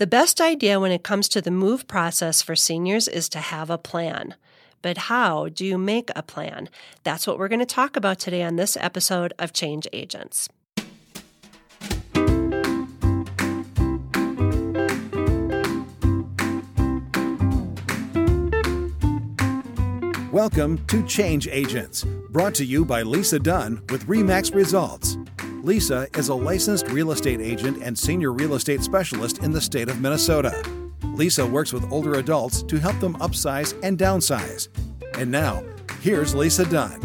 The best idea when it comes to the move process for seniors is to have a plan. But how do you make a plan? That's what we're going to talk about today on this episode of Change Agents. Welcome to Change Agents, brought to you by Lisa Dunn with REMAX Results. Lisa is a licensed real estate agent and senior real estate specialist in the state of Minnesota. Lisa works with older adults to help them upsize and downsize. And now, here's Lisa Dunn.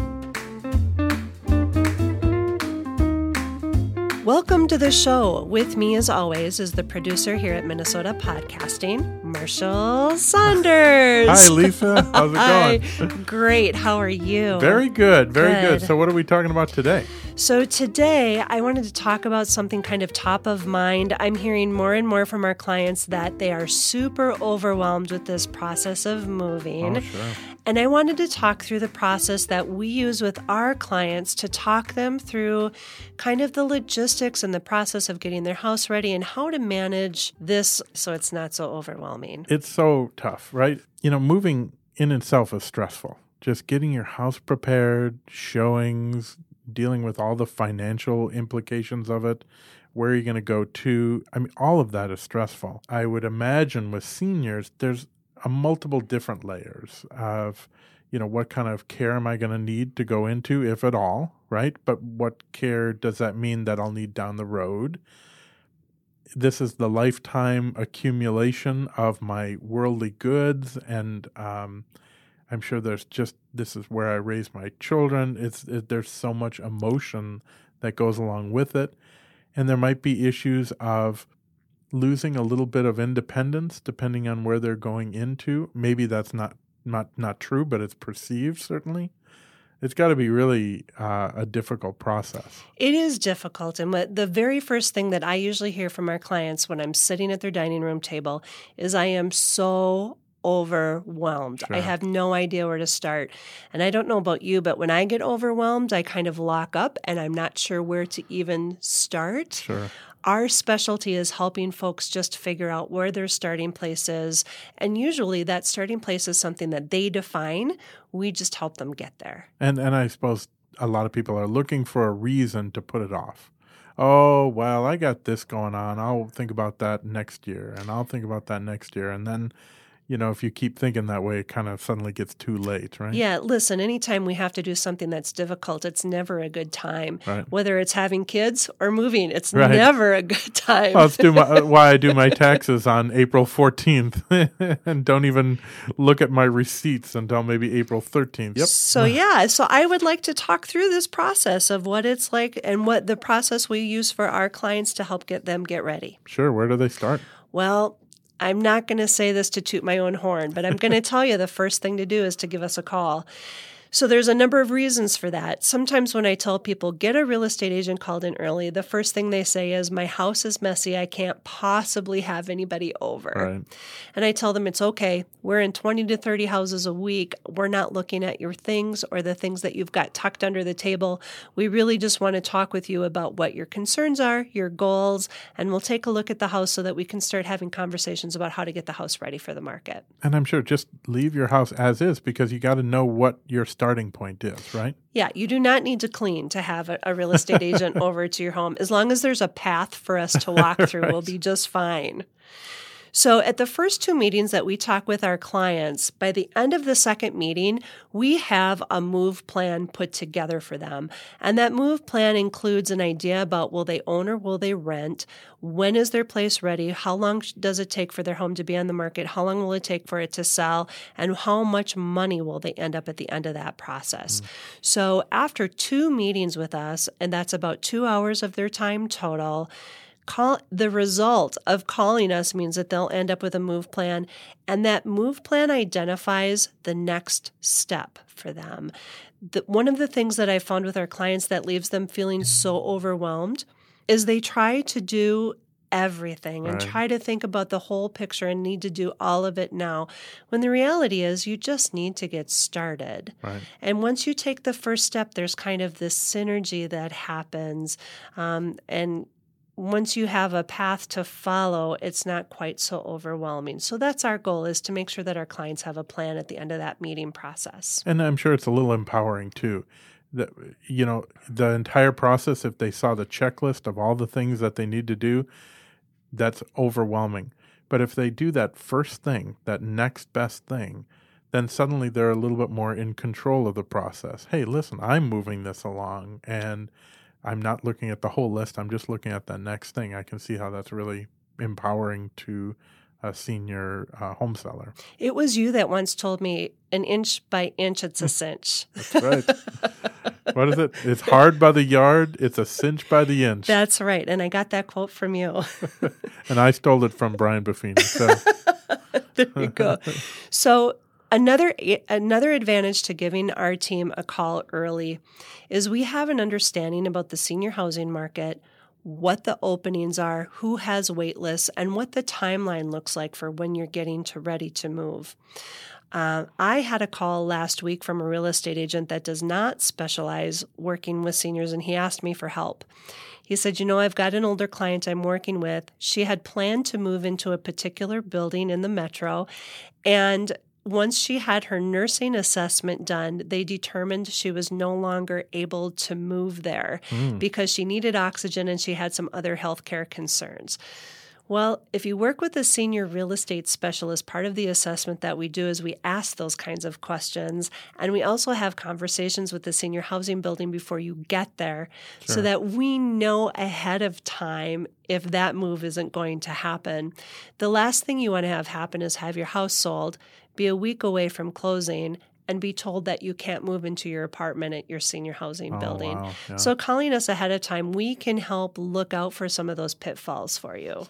Welcome to the show. With me, as always, is the producer here at Minnesota Podcasting, Marshall Saunders. Hi, Lisa. How's it Hi. going? Great. How are you? Very good. Very good. Good. So, what are we talking about today? So, today I wanted to talk about something kind of top of mind. I'm hearing more and more from our clients that they are super overwhelmed with this process of moving. Oh, sure. And I wanted to talk through the process that we use with our clients to talk them through kind of the logistics and the process of getting their house ready and how to manage this so it's not so overwhelming. It's so tough, right? You know, moving in itself is stressful. Just getting your house prepared, showings, dealing with all the financial implications of it, where are you're going to go to. I mean, all of that is stressful. I would imagine with seniors, there's a multiple different layers of, you know, what kind of care am I going to need to go into, if at all, right? But what care does that mean that I'll need down the road? this is the lifetime accumulation of my worldly goods and um, i'm sure there's just this is where i raise my children it's it, there's so much emotion that goes along with it. And there might be issues of losing a little bit of independence depending on where they're going into. Maybe that's not not not true but it's perceived certainly. It's got to be really uh, a difficult process. It is difficult. And what the very first thing that I usually hear from our clients when I'm sitting at their dining room table is I am so overwhelmed. I have no idea where to start. And I don't know about you, but when I get overwhelmed, I kind of lock up and I'm not sure where to even start. sure Our specialty is helping folks just figure out where their starting place is. And usually that starting place is something that they define. We just help them get there. And and I suppose a lot of people are looking for a reason to put it off. Oh, well, I got this going on. I'll think about that next year and I'll think about that next year. And then, you know, if you keep thinking that way, it kind of suddenly gets too late, right? Yeah, listen, anytime we have to do something that's difficult, it's never a good time. Right. Whether it's having kids or moving, it's Right. never a good time. Well, my, uh, why I do my taxes on April 14th and don't even look at my receipts until maybe April 13th. Yep. So, yeah, so I would like to talk through this process of what it's like and what the process we use for our clients to help get them get ready. Sure. Where do they start? Well, I'm not going to say this to toot my own horn, but I'm going to tell you the first thing to do is to give us a call. So there's a number of reasons for that. Sometimes when I tell people get a real estate agent called in early, the first thing they say is my house is messy. I can't possibly have anybody over. Right. And I tell them it's okay. We're in 20 to 30 houses a week. We're not looking at your things or the things that you've got tucked under the table. We really just want to talk with you about what your concerns are, your goals, and we'll take a look at the house so that we can start having conversations about how to get the house ready for the market. And I'm sure just leave your house as is because you got to know what your starting point is, right? Yeah, you do not need to clean to have a, a real estate agent over to your home. As long as there's a path for us to walk through, we'll be just fine. So, at the first two meetings that we talk with our clients, by the end of the second meeting, we have a move plan put together for them. And that move plan includes an idea about will they own or will they rent? When is their place ready? How long does it take for their home to be on the market? How long will it take for it to sell? And how much money will they end up at the end of that process? Mm. So, after two meetings with us, and that's about two hours of their time total, call the result of calling us means that they'll end up with a move plan and that move plan identifies the next step for them the, one of the things that i found with our clients that leaves them feeling so overwhelmed is they try to do everything and try to think about the whole picture and need to do all of it now when the reality is you just need to get started Right. and once you take the first step, there's kind of this synergy that happens. Um, and once you have a path to follow, it's not quite so overwhelming. So that's our goal is to make sure that our clients have a plan at the end of that meeting process. And I'm sure it's a little empowering too. That you know, the entire process if they saw the checklist of all the things that they need to do, that's overwhelming. But if they do that first thing, that next best thing, then suddenly they're a little bit more in control of the process. Hey, listen, I'm moving this along and I'm not looking at the whole list. I'm just looking at the next thing. I can see how that's really empowering to a senior uh, home seller. It was you that once told me an inch by inch, it's a cinch. That's right. what is it? It's hard by the yard, it's a cinch by the inch. That's right. And I got that quote from you. and I stole it from Brian Buffini. So. there you go. So Another another advantage to giving our team a call early is we have an understanding about the senior housing market, what the openings are, who has wait lists, and what the timeline looks like for when you're getting to ready to move. Uh, I had a call last week from a real estate agent that does not specialize working with seniors, and he asked me for help. He said, You know, I've got an older client I'm working with. She had planned to move into a particular building in the metro, and once she had her nursing assessment done, they determined she was no longer able to move there mm. because she needed oxygen and she had some other health care concerns. Well, if you work with a senior real estate specialist, part of the assessment that we do is we ask those kinds of questions. And we also have conversations with the senior housing building before you get there sure. so that we know ahead of time if that move isn't going to happen. The last thing you want to have happen is have your house sold be a week away from closing and be told that you can't move into your apartment at your senior housing oh, building. Wow. Yeah. So, calling us ahead of time, we can help look out for some of those pitfalls for you.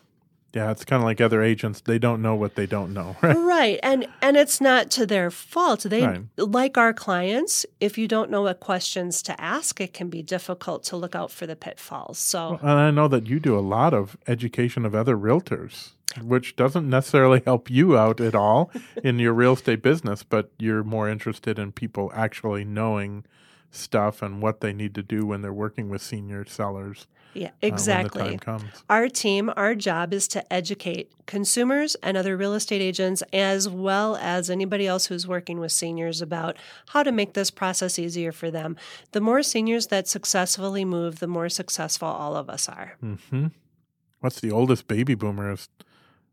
Yeah, it's kind of like other agents; they don't know what they don't know, right? Right, and and it's not to their fault. They right. like our clients. If you don't know what questions to ask, it can be difficult to look out for the pitfalls. So, well, and I know that you do a lot of education of other realtors which doesn't necessarily help you out at all in your real estate business, but you're more interested in people actually knowing stuff and what they need to do when they're working with senior sellers. Yeah, exactly. Uh, our team, our job is to educate consumers and other real estate agents, as well as anybody else who's working with seniors, about how to make this process easier for them. The more seniors that successfully move, the more successful all of us are. Mm-hmm. What's the oldest baby boomer? Is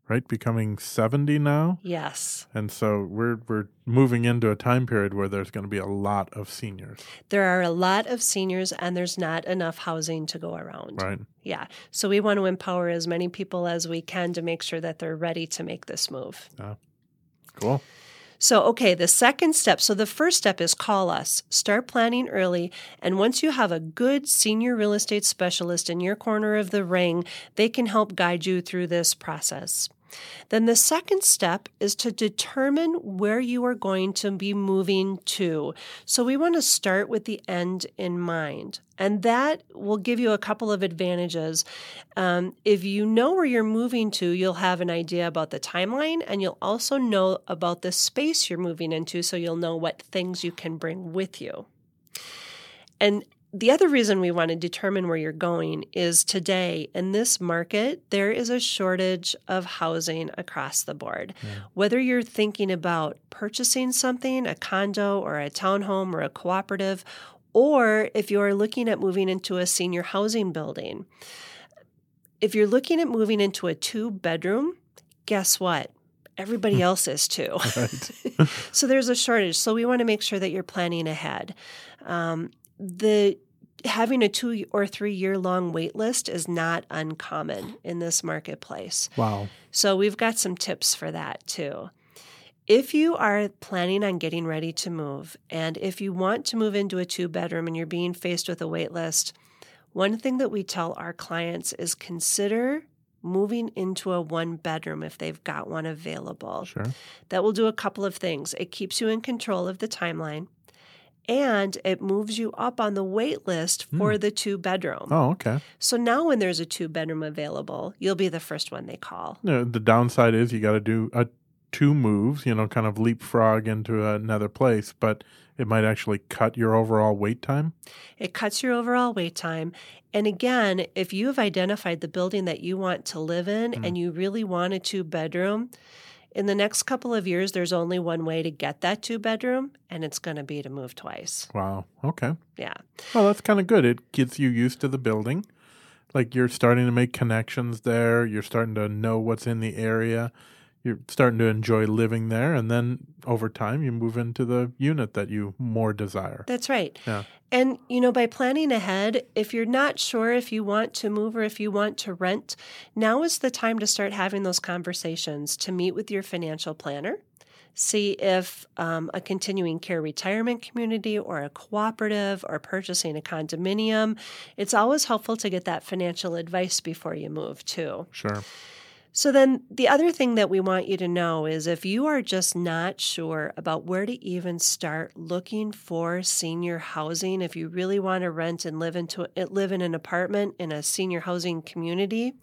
right? Becoming 70 now. Yes. And so we're we're moving into a time period where there's going to be a lot of seniors. There are a lot of seniors and there's not enough housing to go around. Right. Yeah. So we want to empower as many people as we can to make sure that they're ready to make this move. Yeah. Cool. So, okay, the second step. So, the first step is call us, start planning early. And once you have a good senior real estate specialist in your corner of the ring, they can help guide you through this process. Then the second step is to determine where you are going to be moving to. So we want to start with the end in mind. And that will give you a couple of advantages. Um, if you know where you're moving to, you'll have an idea about the timeline and you'll also know about the space you're moving into, so you'll know what things you can bring with you. And the other reason we want to determine where you're going is today in this market, there is a shortage of housing across the board. Yeah. Whether you're thinking about purchasing something, a condo or a townhome or a cooperative, or if you're looking at moving into a senior housing building, if you're looking at moving into a two bedroom, guess what? Everybody else is too. so there's a shortage. So we want to make sure that you're planning ahead. Um, the having a two or three year long wait list is not uncommon in this marketplace. Wow. So we've got some tips for that too. If you are planning on getting ready to move, and if you want to move into a two bedroom and you're being faced with a wait list, one thing that we tell our clients is consider moving into a one bedroom if they've got one available. Sure. That will do a couple of things. It keeps you in control of the timeline and it moves you up on the wait list for mm. the two bedroom. Oh, okay. So now when there's a two bedroom available, you'll be the first one they call. No, the downside is you got to do a two moves, you know, kind of leapfrog into another place, but it might actually cut your overall wait time. It cuts your overall wait time. And again, if you have identified the building that you want to live in Mm. and you really want a two bedroom, in the next couple of years, there's only one way to get that two bedroom, and it's going to be to move twice. Wow. Okay. Yeah. Well, that's kind of good. It gets you used to the building. Like you're starting to make connections there. You're starting to know what's in the area. You're starting to enjoy living there. And then over time, you move into the unit that you more desire. That's right. Yeah. And, you know, by planning ahead, if you're not sure if you want to move or if you want to rent, now is the time to start having those conversations to meet with your financial planner. See if um, a continuing care retirement community or a cooperative or purchasing a condominium. It's always helpful to get that financial advice before you move, too. Sure. So, then the other thing that we want you to know is if you are just not sure about where to even start looking for senior housing, if you really want to rent and live into eh, live in an apartment in a senior housing community,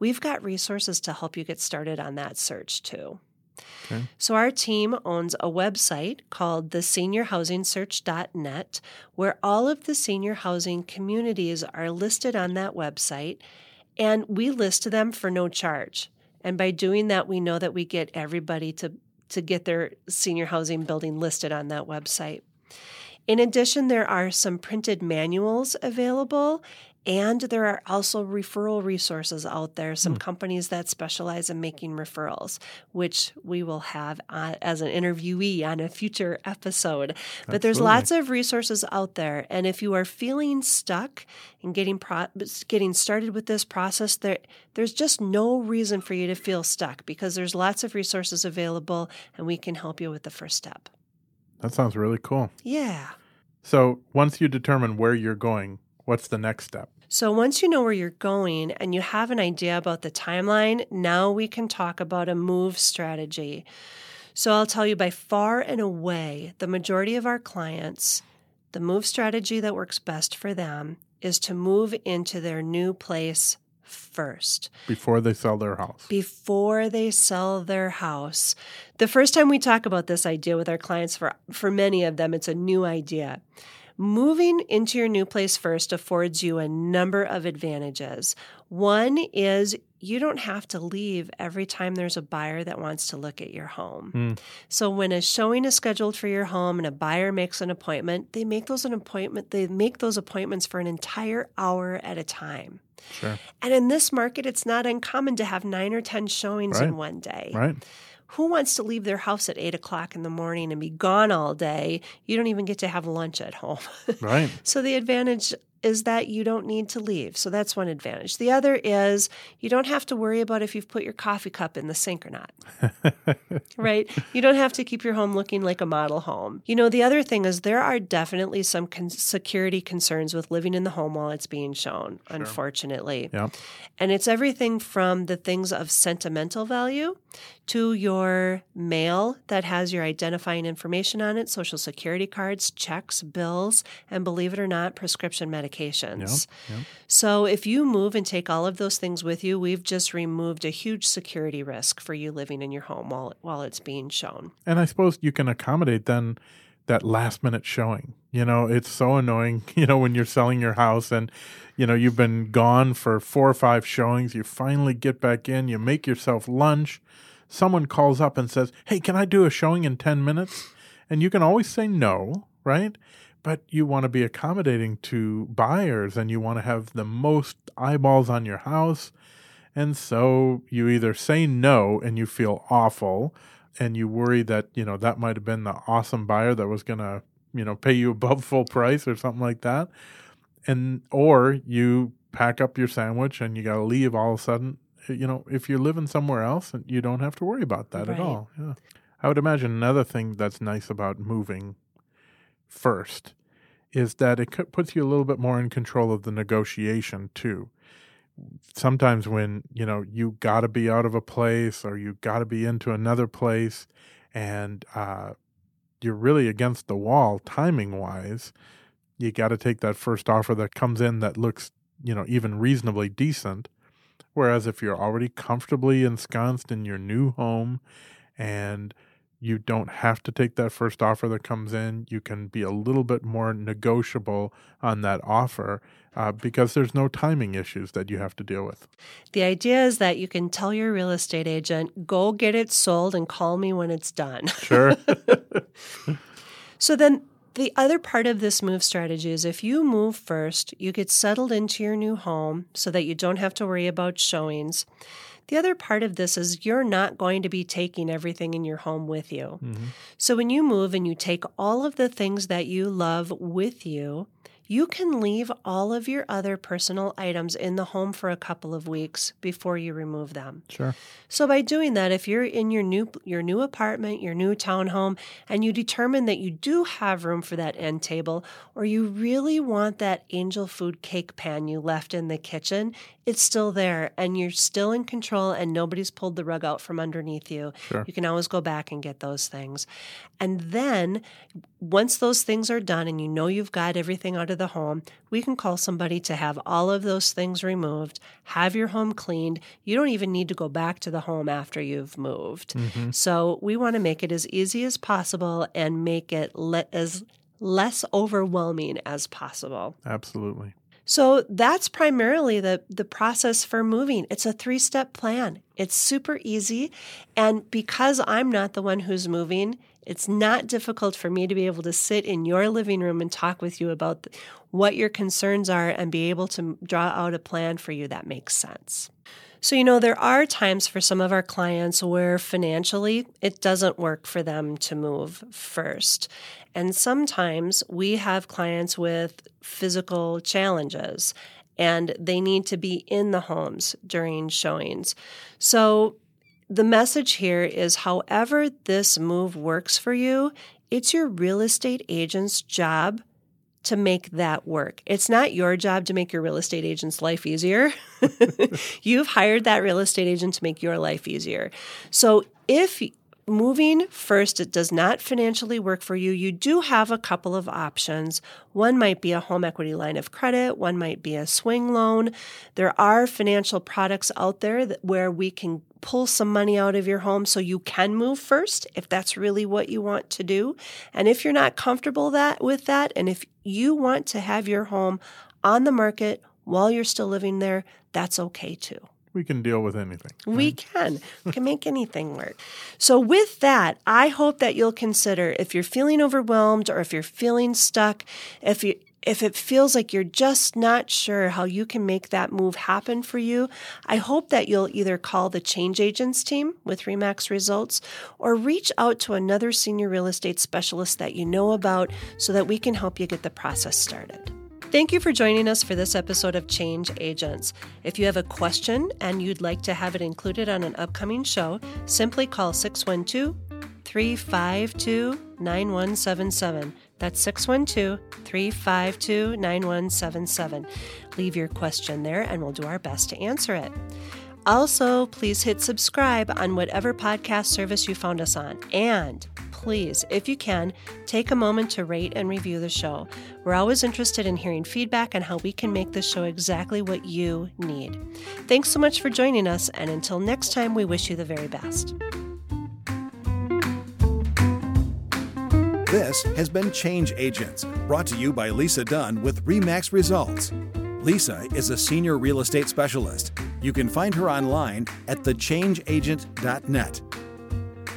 we've got resources to help you get started on that search too. Okay. So, our team owns a website called the seniorhousingsearch.net where all of the senior housing communities are listed on that website and we list them for no charge. And by doing that, we know that we get everybody to, to get their senior housing building listed on that website. In addition, there are some printed manuals available, and there are also referral resources out there, some companies that specialize in making referrals, which we will have uh, as an interviewee on a future episode. But there's lots of resources out there, and if you are feeling stuck in getting pro- getting started with this process, there there's just no reason for you to feel stuck because there's lots of resources available, and we can help you with the first step. That sounds really cool. Yeah. So once you determine where you're going, what's the next step? So once you know where you're going and you have an idea about the timeline, now we can talk about a move strategy. So I'll tell you by far and away, the majority of our clients, the move strategy that works best for them is to move into their new place first Before they sell their house. before they sell their house. The first time we talk about this idea with our clients, for, for many of them, it's a new idea. Moving into your new place first affords you a number of advantages. One is you don't have to leave every time there's a buyer that wants to look at your home. Mm. So when a showing is scheduled for your home and a buyer makes an appointment, they make those an appointment they make those appointments for an entire hour at a time. Sure. And in this market, it's not uncommon to have nine or 10 showings Right. in one day. Right. Who wants to leave their house at eight o'clock in the morning and be gone all day? You don't even get to have lunch at home. Right. so the advantage is that you don't need to leave. So that's one advantage. The other is you don't have to worry about if you've put your coffee cup in the sink or not. right? You don't have to keep your home looking like a model home. You know, the other thing is there are definitely some con- security concerns with living in the home while it's being shown, unfortunately. Yeah. And it's everything from the things of sentimental value to your mail that has your identifying information on it, social security cards, checks, bills, and believe it or not, prescription medications. Yep. So if you move and take all of those things with you, we've just removed a huge security risk for you living in your home while while it's being shown. And I suppose you can accommodate then that last minute showing. You know, it's so annoying, you know, when you're selling your house and, you know, you've been gone for four or five showings. You finally get back in, you make yourself lunch. Someone calls up and says, Hey, can I do a showing in 10 minutes? And you can always say no, right? But you want to be accommodating to buyers and you want to have the most eyeballs on your house. And so you either say no and you feel awful and you worry that, you know, that might have been the awesome buyer that was going to, you know, pay you above full price or something like that. And or you pack up your sandwich and you got to leave all of a sudden. Eh, you know, if you're living somewhere else, and you don't have to worry about that Right. at all. Yeah. I would imagine another thing that's nice about moving first is that it puts you a little bit more in control of the negotiation too. Sometimes when you know you got to be out of a place or you got to be into another place and uh, you're really against the wall timing wise you got to take that first offer that comes in that looks you know even reasonably decent. Whereas if you're already comfortably ensconced in your new home and you don't have to take that first offer that comes in. You can be a little bit more negotiable on that offer uh, because there's no timing issues that you have to deal with. The idea is that you can tell your real estate agent, go get it sold and call me when it's done. Sure. so then the other part of this move strategy is if you move first, you get settled into your new home so that you don't have to worry about showings. The other part of this is you're not going to be taking everything in your home with you. Mm-hmm. So when you move and you take all of the things that you love with you, you can leave all of your other personal items in the home for a couple of weeks before you remove them. Sure. So by doing that, if you're in your new your new apartment, your new townhome, and you determine that you do have room for that end table, or you really want that angel food cake pan you left in the kitchen, it's still there and you're still in control and nobody's pulled the rug out from underneath you. Sure. You can always go back and get those things. And then once those things are done and you know you've got everything out of the home, we can call somebody to have all of those things removed, have your home cleaned. You don't even need to go back to the home after you've moved. Mm-hmm. So we want to make it as easy as possible and make it le- as less overwhelming as possible. Absolutely. So that's primarily the, the process for moving. It's a three step plan. It's super easy. And because I'm not the one who's moving, it's not difficult for me to be able to sit in your living room and talk with you about what your concerns are and be able to draw out a plan for you that makes sense. So, you know, there are times for some of our clients where financially it doesn't work for them to move first. And sometimes we have clients with physical challenges and they need to be in the homes during showings. So, the message here is however this move works for you, it's your real estate agent's job to make that work. It's not your job to make your real estate agent's life easier. You've hired that real estate agent to make your life easier. So if moving first it does not financially work for you, you do have a couple of options. One might be a home equity line of credit, one might be a swing loan. There are financial products out there that, where we can pull some money out of your home so you can move first if that's really what you want to do. And if you're not comfortable that with that and if you want to have your home on the market while you're still living there, that's okay too. We can deal with anything. Right? We can. We can make anything work. So, with that, I hope that you'll consider if you're feeling overwhelmed or if you're feeling stuck, if you if it feels like you're just not sure how you can make that move happen for you, I hope that you'll either call the change agents team with REMAX results or reach out to another senior real estate specialist that you know about so that we can help you get the process started. Thank you for joining us for this episode of Change Agents. If you have a question and you'd like to have it included on an upcoming show, simply call 612 352 9177. That's 612 352 9177. Leave your question there and we'll do our best to answer it. Also, please hit subscribe on whatever podcast service you found us on. And please, if you can, take a moment to rate and review the show. We're always interested in hearing feedback on how we can make this show exactly what you need. Thanks so much for joining us, and until next time, we wish you the very best. This has been Change Agents, brought to you by Lisa Dunn with REMAX Results. Lisa is a senior real estate specialist. You can find her online at thechangeagent.net.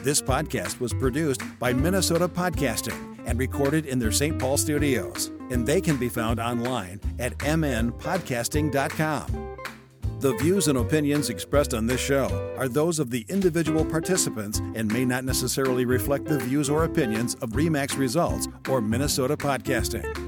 This podcast was produced by Minnesota Podcasting and recorded in their St. Paul studios, and they can be found online at mnpodcasting.com. The views and opinions expressed on this show are those of the individual participants and may not necessarily reflect the views or opinions of REMAX Results or Minnesota Podcasting.